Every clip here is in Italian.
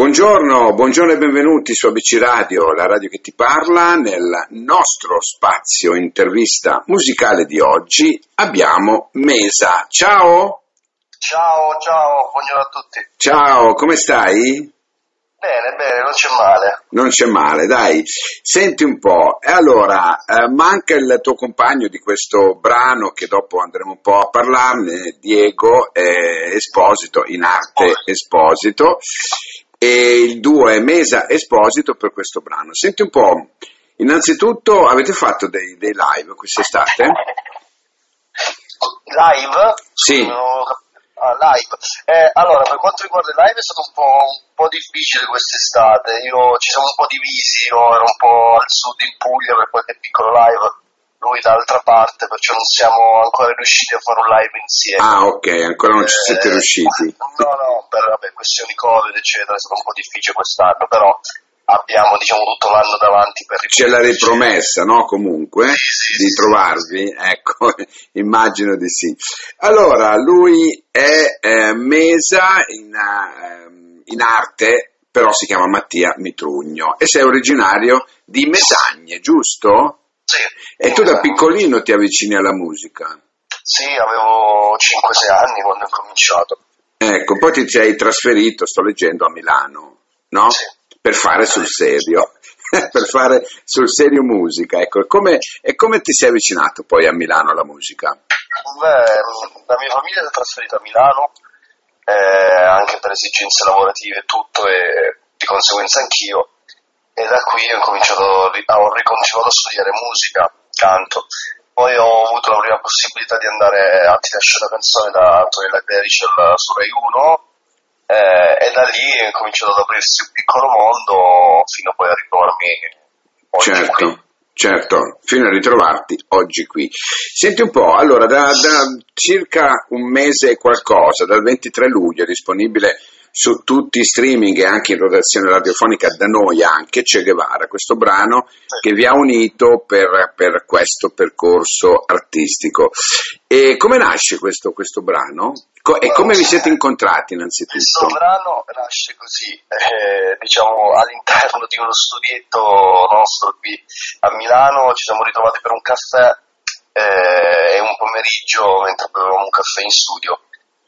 Buongiorno, buongiorno e benvenuti su ABC Radio, la radio che ti parla. Nel nostro spazio intervista musicale di oggi abbiamo Mesa. Ciao! Ciao, ciao, buongiorno a tutti. Ciao, come stai? Bene, bene, non c'è male. Non c'è male, dai. Senti un po', e allora, eh, manca il tuo compagno di questo brano che dopo andremo un po' a parlarne, Diego eh, Esposito, in arte Esposito, e il duo è Mesa Esposito per questo brano. Senti un po', innanzitutto avete fatto dei, dei live quest'estate? Live? Sì. No, ah, live. Eh, allora, per quanto riguarda il live è stato un po', un po' difficile quest'estate. Io, ci siamo un po' divisi, io ero un po' al sud in Puglia per qualche piccolo live lui dall'altra parte, perciò non siamo ancora riusciti a fare un live insieme. Ah, ok, ancora non ci siete Eh, riusciti. No, no, per vabbè, questioni Covid, eccetera, è stato un po' difficile quest'anno, però abbiamo diciamo tutto l'anno davanti per C'è la ripromessa, no? Comunque, Sì, sì, di sì, trovarvi, ecco, immagino di sì. Allora, lui è eh, Mesa in, eh, in arte, però si chiama Mattia Mitrugno e sei originario di Mesagne, giusto? Sì. E tu da piccolino ti avvicini alla musica. Sì, avevo 5-6 anni quando ho cominciato. Ecco, poi ti sei trasferito, sto leggendo, a Milano, no? Sì. Per fare sul serio, per fare sul serio musica, ecco. E come, e come ti sei avvicinato poi a Milano alla musica? Beh, la mia famiglia si è trasferita a Milano, eh, anche per esigenze lavorative e tutto, e di conseguenza anch'io. E da qui ho cominciato, ho ricominciato a studiare musica, canto. Poi ho avuto la prima possibilità di andare a Ti la canzone da Antonella Clerici al- su Rai 1 eh, e da lì è cominciato ad aprirsi un piccolo mondo fino poi a ritrovarmi oggi qui. Certo, certo, fino a ritrovarti oggi qui. Senti un po', allora, da, da circa un mese e qualcosa, dal 23 luglio, è disponibile su tutti i streaming e anche in rotazione radiofonica da noi anche Che Guevara, questo brano che vi ha unito per, per questo percorso artistico. E come nasce questo, questo brano? Co- e come vi siete incontrati Questo innanzitutto? brano nasce così, eh, diciamo all'interno di uno studietto nostro qui a Milano, ci siamo ritrovati per un caffè eh, e un pomeriggio mentre bevevamo un caffè in studio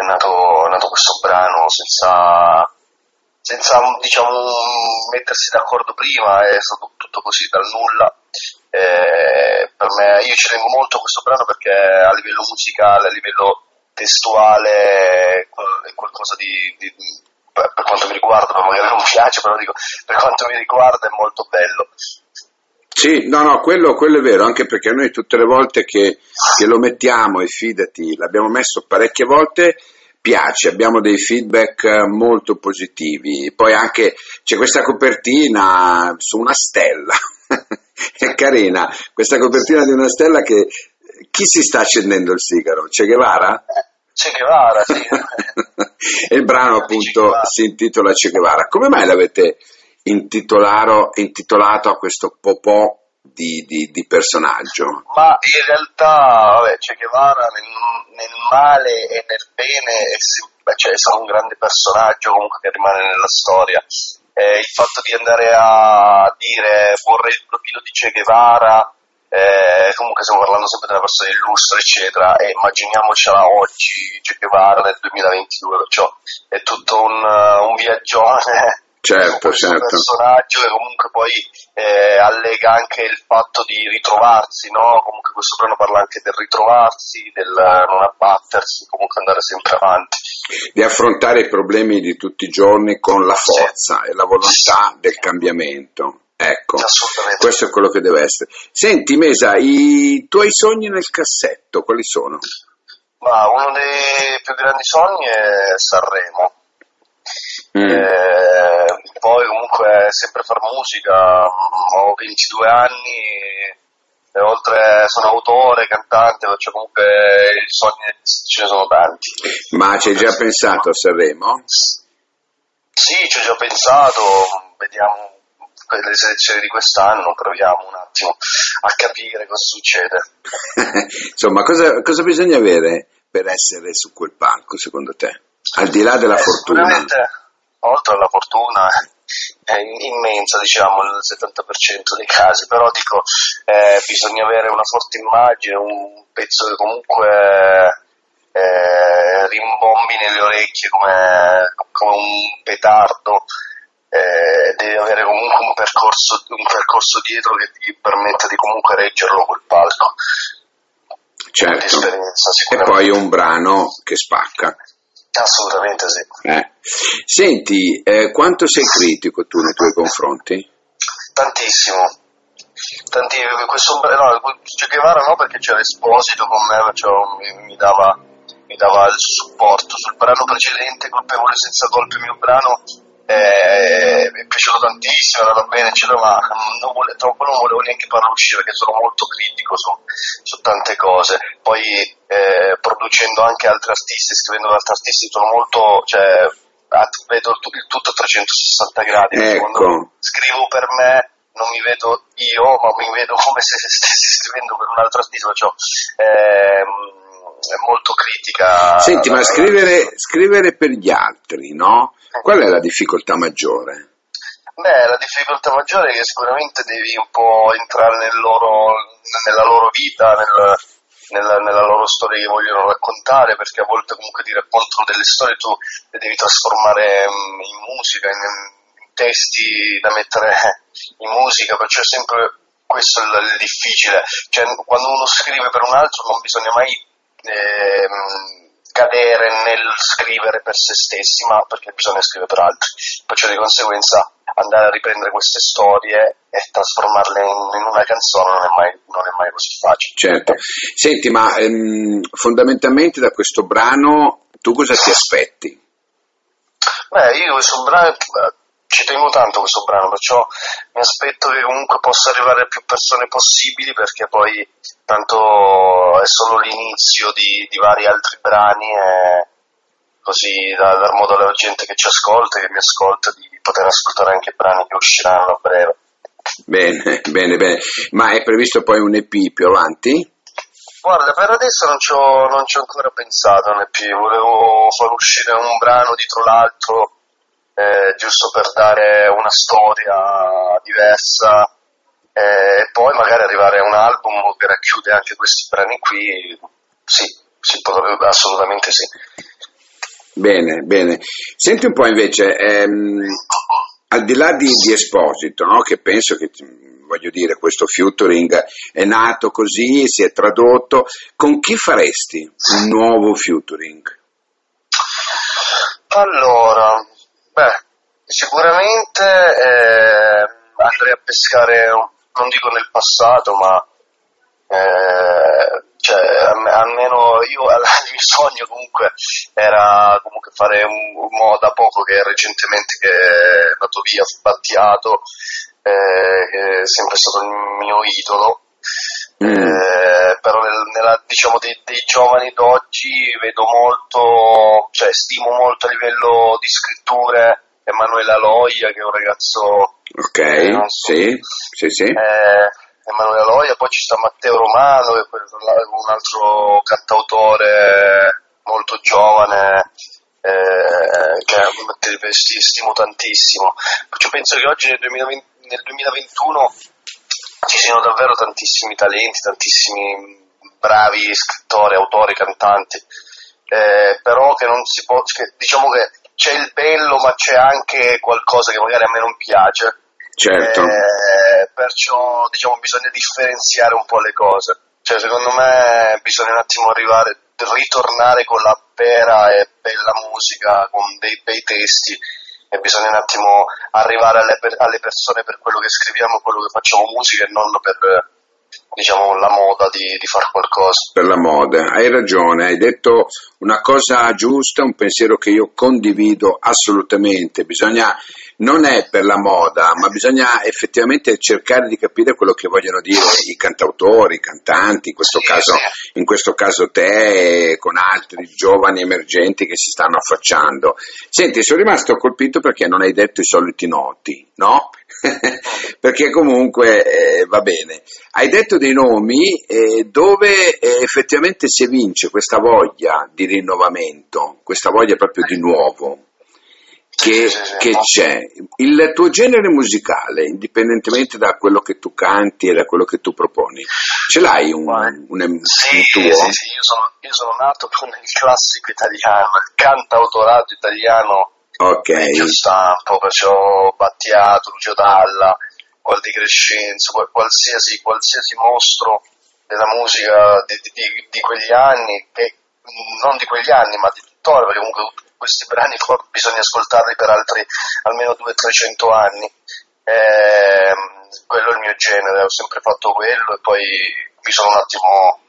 è nato, è nato questo brano senza, senza diciamo, mettersi d'accordo prima, è stato tutto così dal nulla. Eh, per me, io ci tengo molto a questo brano perché a livello musicale, a livello testuale è qualcosa di, di- per quanto mi riguarda, magari non piace, però dico, per quanto mi riguarda è molto bello. Sì, no, no, quello, quello è vero, anche perché noi tutte le volte che, che lo mettiamo, e fidati, l'abbiamo messo parecchie volte, piace, abbiamo dei feedback eh, molto positivi. Poi anche c'è questa copertina su una stella, è carina, questa copertina di una stella che chi si sta accendendo il sigaro? Che Guevara? Che Guevara, sì. e il brano appunto si intitola Che Guevara. Come mai l'avete intitolato, a questo popò di, di- di personaggio? Ma in realtà, vabbè, Che Guevara nel, nel male e nel bene è, sem- beh, cioè, è stato un grande personaggio comunque che rimane nella storia. Eh, il fatto di andare a dire vorrei il profilo di Che Guevara, eh, comunque stiamo parlando sempre della persona illustre, eccetera, e immaginiamocela oggi Che Guevara nel 2022, perciò è tutto un, un viaggione Certo, certo. personaggio e comunque poi eh, allega anche il fatto di ritrovarsi, no? Comunque questo brano parla anche del ritrovarsi, del non abbattersi, comunque andare sempre avanti. Di affrontare i problemi di tutti i giorni con la forza e la volontà del cambiamento. Ecco, questo è quello che deve essere. Senti Mesa, i tuoi sogni nel cassetto, quali sono? Ma uno dei più grandi sogni è Sanremo. Mm. Eh, poi comunque sempre far musica, mm, ho 22 anni e oltre sono autore, cantante, faccio comunque i sogni ce ne sono tanti. Ma ci hai già pensato a Sanremo? Sì, ci ho già pensato, vediamo per le selezioni di quest'anno, proviamo un attimo a capire cosa succede. Insomma, cosa, cosa bisogna avere per essere su quel palco, secondo te? Al di là della Eh, fortuna. Sicuramente, oltre alla fortuna è immensa, diciamo, nel 70% dei casi, però dico, eh, bisogna avere una forte immagine, un pezzo che comunque eh, rimbombi nelle orecchie come, come un petardo, eh, devi avere comunque un percorso, un percorso dietro che ti permetta di comunque reggerlo quel palco. Certo. E poi un brano che spacca. Assolutamente sì. Eh. Senti, eh, quanto sei critico tu nei tuoi confronti? Tantissimo. Tantissimo. Questo, no, Che Guevara no perché c'era Esposito con me, cioè, mi, mi, dava, mi dava il supporto. Sul brano precedente, Colpevole senza colpe, il mio brano, eh, mi è piaciuto tantissimo, è andato bene, eccetera, ma non vole, troppo non volevo neanche farlo uscire perché sono molto critico su, su tante cose. Poi eh, producendo anche altri artisti, scrivendo ad altri artisti, sono molto, cioè, vedo il tutto a 360 gradi. Ecco. Scrivo per me, non mi vedo io, ma mi vedo come se stessi scrivendo per un altro artista. Cioè, ehm, molto critica. Senti, ma scrivere, scrivere per gli altri, no? Qual è la difficoltà maggiore? Beh, la difficoltà maggiore è che sicuramente devi un po' entrare nel loro, nella loro vita, nel, nella, nella, loro storia che vogliono raccontare, perché a volte comunque ti raccontano delle storie tu le devi trasformare mm, in musica, in, in testi da mettere in musica, perciò è sempre questo il, il difficile. Cioè, quando uno scrive per un altro non bisogna mai eh, cadere nel scrivere per se stessi, ma perché bisogna scrivere per altri. Perciò di conseguenza andare a riprendere queste storie e trasformarle in, in una canzone non è, mai, non è, mai, così facile. Certo. Senti, ma ehm, fondamentalmente da questo brano tu cosa ti aspetti? Beh, io questo brano ci tengo tanto questo brano, perciò mi aspetto che comunque possa arrivare a più persone possibili perché poi tanto è solo l'inizio di, di vari altri brani e così da dar modo alla gente che ci ascolta e che mi ascolta di poter ascoltare anche brani che usciranno a breve. Bene, bene, bene. Ma è previsto poi un EP più avanti? Guarda, per adesso non ci ho, non ci ho ancora pensato un EP, volevo far uscire un brano dietro l'altro eh, giusto per dare una storia diversa eh, e poi magari arrivare a un album che racchiude anche questi brani qui, sì, sì potrebbe, assolutamente sì. Bene, bene. Senti un po' invece, ehm, al di là di, di Esposito, no? che penso che voglio dire, questo featuring è nato così, si è tradotto, con chi faresti un nuovo featuring? Allora, Beh, sicuramente eh, andrei a pescare, non dico nel passato, ma eh, cioè, almeno io, il mio sogno comunque era comunque fare un, un da poco che recentemente che è andato via, Battiato, eh, che è sempre stato il mio idolo. Mm. Eh, però nel, nella, diciamo dei, dei, giovani d'oggi vedo molto, cioè stimo molto a livello di scritture Emanuele Aloia che è un ragazzo ok, so, sì, sì, sì. Eh, Emanuele Aloia, poi ci sta Matteo Romano che è un altro cantautore molto giovane eh, che stimo tantissimo. Perciò penso che oggi nel, 2020, nel 2021 ci siano davvero tantissimi talenti, tantissimi bravi scrittori, autori, cantanti, eh, però che non si può, che, diciamo che c'è il bello ma c'è anche qualcosa che magari a me non piace. Certo. Eh, perciò diciamo bisogna differenziare un po' le cose. Cioè, secondo me bisogna un attimo arrivare, ritornare con la vera e bella musica, con dei bei testi e bisogna un attimo arrivare alle, alle persone per quello che scriviamo, quello che facciamo musica e non per diciamo la moda di, di fare qualcosa. Per la moda, hai ragione, hai detto una cosa giusta, un pensiero che io condivido assolutamente, bisogna non è per la moda, ma bisogna effettivamente cercare di capire quello che vogliono dire i cantautori, i cantanti, in questo, sì, caso, sì. in questo caso te e con altri giovani emergenti che si stanno affacciando. Senti, sono rimasto colpito perché non hai detto i soliti noti, no? Perché comunque eh, va bene. Hai detto dei nomi eh, dove eh, effettivamente si evince questa voglia di rinnovamento, questa voglia proprio di nuovo. che, che c'è. Il tuo genere musicale, indipendentemente da quello che tu canti e da quello che tu proponi, ce l'hai un, un, un, sì, tuo? Sì, sì, io sono, io sono nato con il classico italiano, il cantautorato italiano Ok. Vecchio stampo, perciò Battiato, Lucio Dalla, Gualdi Crescenzo, qualsiasi, qualsiasi mostro della musica di, di, di, quegli anni, che, non di quegli anni, ma di tuttora, perché comunque questi brani bisogna ascoltarli per altri almeno 200-300 anni. Eh, quello è il mio genere, ho sempre fatto quello e poi mi sono un attimo,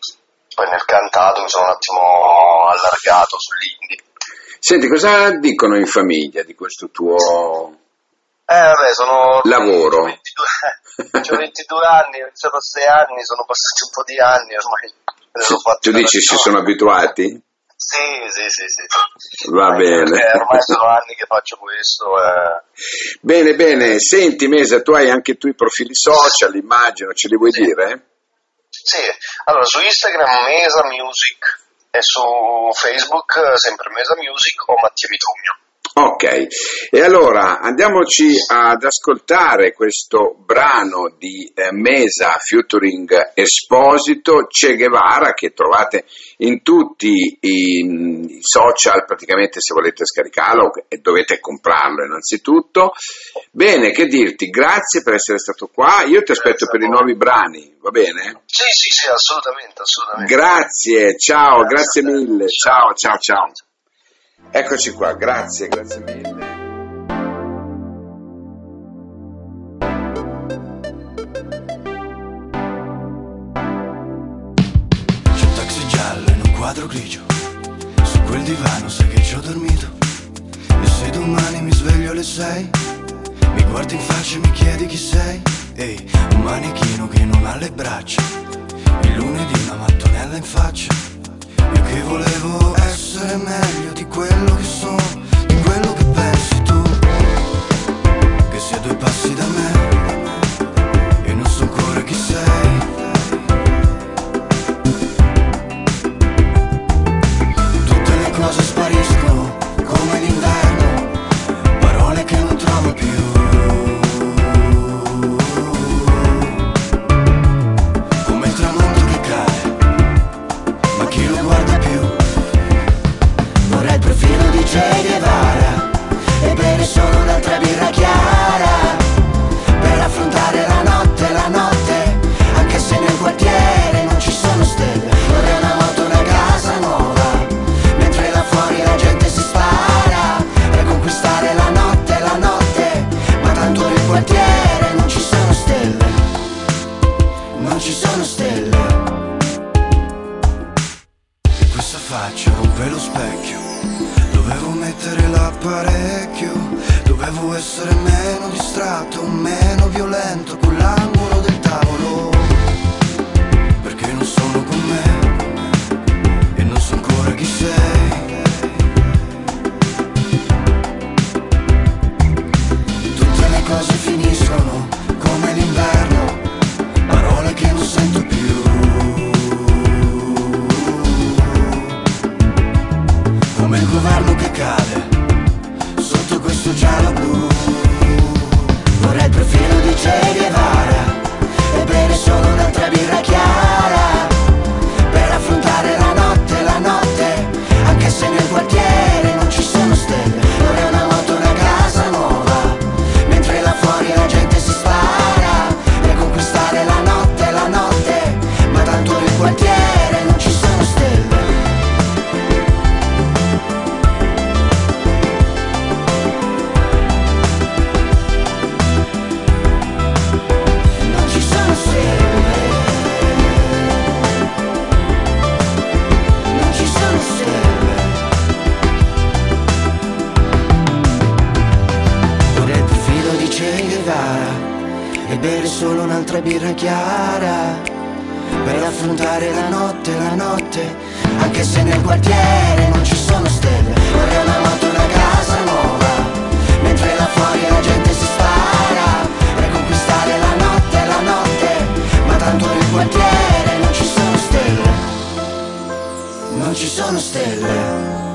poi nel cantato mi sono un attimo allargato sull'indie. Senti, cosa dicono in famiglia di questo tuo eh, vabbè, sono lavoro? 22, ho 22 anni, ho iniziato a 6 anni, sono passati un po' di anni ormai. Tu dici si sono abituati? Sì, sì, sì, sì. Va Anche bene. Ormai sono anni che faccio questo. Eh. Bene, bene. Senti, Mesa, tu hai anche tu i profili social, immagino, ce li vuoi sì. dire? Sì, allora su Instagram Mesa Music e su Facebook sempre Mesa Music o Mattia Vitrugno. Ok, e allora andiamoci ad ascoltare questo brano di eh, Mesa featuring Esposito Che Guevara che trovate in tutti i, i, social praticamente se volete scaricarlo e dovete comprarlo innanzitutto. Bene, che dirti, grazie per essere stato qua, io ti aspetto per i nuovi brani, va bene? Sì, sì, sì, assolutamente, assolutamente. Grazie, ciao, grazie, grazie mille, ciao, ciao, ciao. Eccoci qua, grazie, grazie mille. C'è un taxi giallo in un quadro grigio. Su quel divano sai che ci ho dormito. E se domani mi sveglio alle sei, mi guardi in faccia e mi chiedi chi sei. Ehi, un manichino che non ha le braccia. Il lunedì una mattonella in faccia. Che Guevara E bere solo un'altra birra chiara Per affrontare la notte, la notte Anche se nel quartiere non ci sono stelle. Vorrei una moto, una casa nuova Mentre là fuori la gente si spara Per conquistare la notte, la notte Ma tanto nel quartiere non ci sono stelle. Non ci sono stelle. Questa faccia rompe lo specchio Dovevo mettere l'apparecchio Dovevo essere meno distratto Meno violento con l'angolo del tavolo tanto Affrontare la notte, la notte. Anche se nel quartiere non ci sono stelle Vorrei una moto, una casa nuova. Mentre là fuori la gente si spara Per conquistare la notte, la notte. Ma tanto nel quartiere non ci sono stelle. Non ci sono stelle